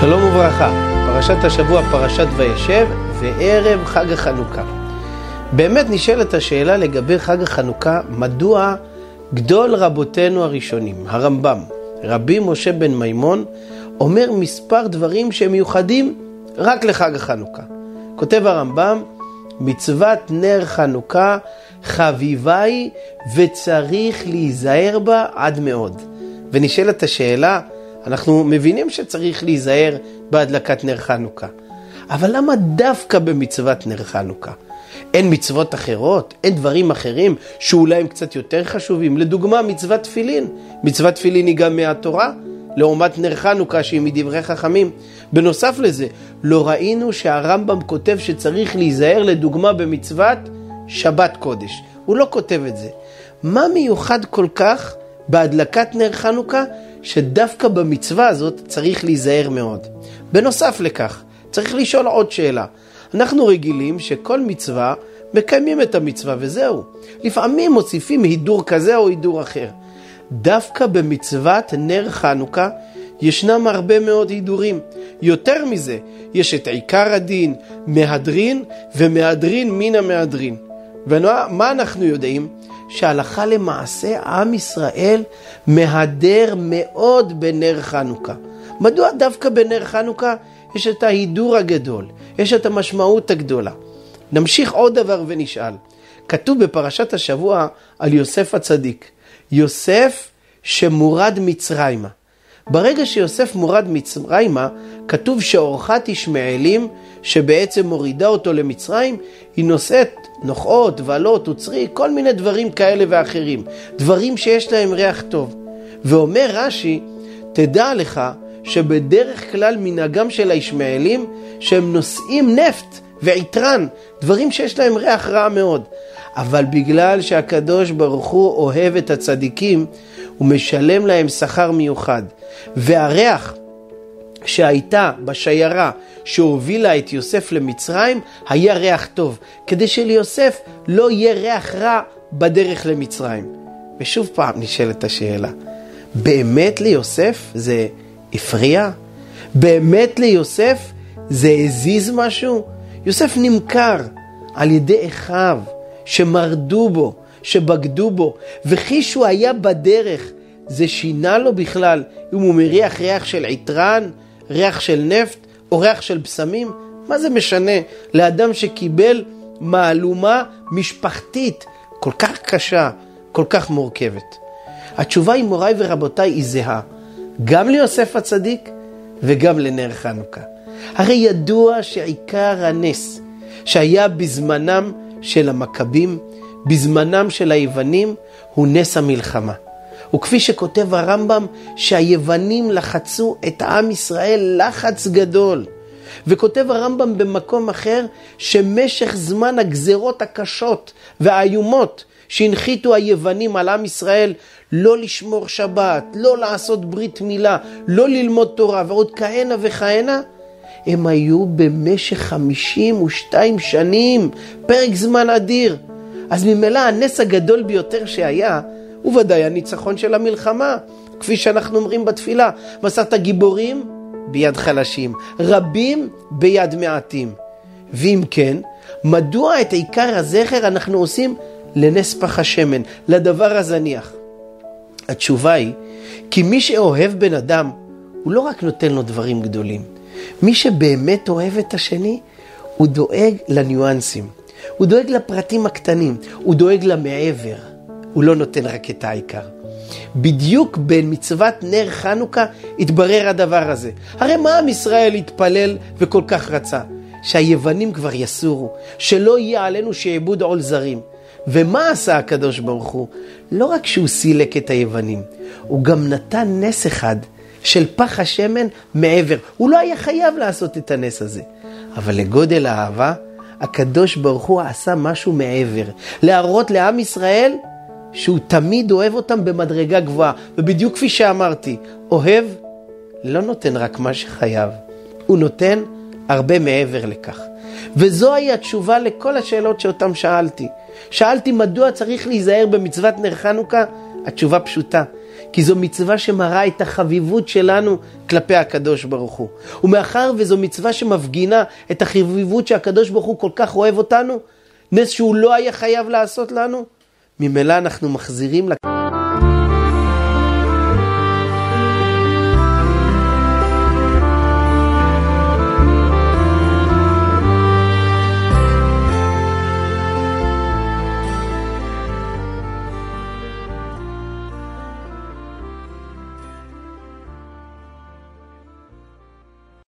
שלום וברכה, פרשת השבוע פרשת וישב וערב חג החנוכה. באמת נשאלת השאלה לגבי חג החנוכה, מדוע גדול רבותינו הראשונים, הרמב"ם, רבי משה בן מימון, אומר מספר דברים שהם מיוחדים רק לחג החנוכה. כותב הרמב"ם, מצוות נר חנוכה חביבה היא וצריך להיזהר בה עד מאוד. ונשאלת השאלה, אנחנו מבינים שצריך להיזהר בהדלקת נר חנוכה, אבל למה דווקא במצוות נר חנוכה? אין מצוות אחרות? אין דברים אחרים שאולי הם קצת יותר חשובים? לדוגמה, מצוות תפילין. מצוות תפילין היא גם מהתורה, לעומת נר חנוכה שהיא מדברי חכמים. בנוסף לזה, לא ראינו שהרמב"ם כותב שצריך להיזהר לדוגמה במצוות שבת קודש. הוא לא כותב את זה. מה מיוחד כל כך בהדלקת נר חנוכה, שדווקא במצווה הזאת צריך להיזהר מאוד. בנוסף לכך, צריך לשאול עוד שאלה. אנחנו רגילים שכל מצווה, מקיימים את המצווה וזהו. לפעמים מוסיפים הידור כזה או הידור אחר. דווקא במצוות נר חנוכה ישנם הרבה מאוד הידורים. יותר מזה, יש את עיקר הדין, מהדרין ומהדרין מן המהדרין. ומה אנחנו יודעים? שהלכה למעשה עם ישראל מהדר מאוד בנר חנוכה. מדוע דווקא בנר חנוכה יש את ההידור הגדול, יש את המשמעות הגדולה? נמשיך עוד דבר ונשאל. כתוב בפרשת השבוע על יוסף הצדיק. יוסף שמורד מצרימה. ברגע שיוסף מורד מצרימה, כתוב שאורחת ישמעאלים, שבעצם מורידה אותו למצרים, היא נושאת נוחות, ועלות, וצרי, כל מיני דברים כאלה ואחרים. דברים שיש להם ריח טוב. ואומר רש"י, תדע לך שבדרך כלל מנהגם של הישמעאלים, שהם נושאים נפט ועיטרן, דברים שיש להם ריח רע מאוד. אבל בגלל שהקדוש ברוך הוא אוהב את הצדיקים, הוא משלם להם שכר מיוחד. והריח שהייתה בשיירה שהובילה את יוסף למצרים, היה ריח טוב, כדי שליוסף לא יהיה ריח רע בדרך למצרים. ושוב פעם נשאלת השאלה, באמת ליוסף זה הפריע? באמת ליוסף זה הזיז משהו? יוסף נמכר על ידי אחיו שמרדו בו, שבגדו בו, וכי שהוא היה בדרך, זה שינה לו בכלל אם הוא מריח ריח של עטרן, ריח של נפט או ריח של בשמים? מה זה משנה לאדם שקיבל מהלומה משפחתית כל כך קשה, כל כך מורכבת? התשובה היא, מוריי ורבותיי, היא זהה, גם ליוסף הצדיק וגם לנר חנוכה. הרי ידוע שעיקר הנס שהיה בזמנם של המכבים, בזמנם של היוונים, הוא נס המלחמה. וכפי שכותב הרמב"ם, שהיוונים לחצו את עם ישראל לחץ גדול. וכותב הרמב"ם במקום אחר, שמשך זמן הגזרות הקשות והאיומות שהנחיתו היוונים על עם ישראל לא לשמור שבת, לא לעשות ברית מילה, לא ללמוד תורה ועוד כהנה וכהנה, הם היו במשך 52 שנים, פרק זמן אדיר. אז ממילא הנס הגדול ביותר שהיה, הוא ודאי הניצחון של המלחמה, כפי שאנחנו אומרים בתפילה, מסרת גיבורים ביד חלשים, רבים ביד מעטים. ואם כן, מדוע את עיקר הזכר אנחנו עושים לנס פח השמן, לדבר הזניח? התשובה היא, כי מי שאוהב בן אדם, הוא לא רק נותן לו דברים גדולים. מי שבאמת אוהב את השני, הוא דואג לניואנסים. הוא דואג לפרטים הקטנים, הוא דואג למעבר. הוא לא נותן רק את העיקר. בדיוק במצוות נר חנוכה התברר הדבר הזה. הרי מה עם ישראל התפלל וכל כך רצה? שהיוונים כבר יסורו, שלא יהיה עלינו שעבוד עול זרים. ומה עשה הקדוש ברוך הוא? לא רק שהוא סילק את היוונים, הוא גם נתן נס אחד של פח השמן מעבר. הוא לא היה חייב לעשות את הנס הזה. אבל לגודל האהבה, הקדוש ברוך הוא עשה משהו מעבר. להראות לעם ישראל שהוא תמיד אוהב אותם במדרגה גבוהה. ובדיוק כפי שאמרתי, אוהב לא נותן רק מה שחייב, הוא נותן הרבה מעבר לכך. וזוהי התשובה לכל השאלות שאותן שאלתי. שאלתי מדוע צריך להיזהר במצוות נר חנוכה? התשובה פשוטה. כי זו מצווה שמראה את החביבות שלנו כלפי הקדוש ברוך הוא. ומאחר וזו מצווה שמפגינה את החביבות שהקדוש ברוך הוא כל כך אוהב אותנו, נס שהוא לא היה חייב לעשות לנו, ממילא אנחנו מחזירים ל...